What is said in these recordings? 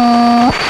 Uh...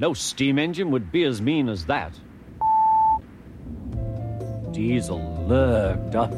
No steam engine would be as mean as that. Diesel lurked up.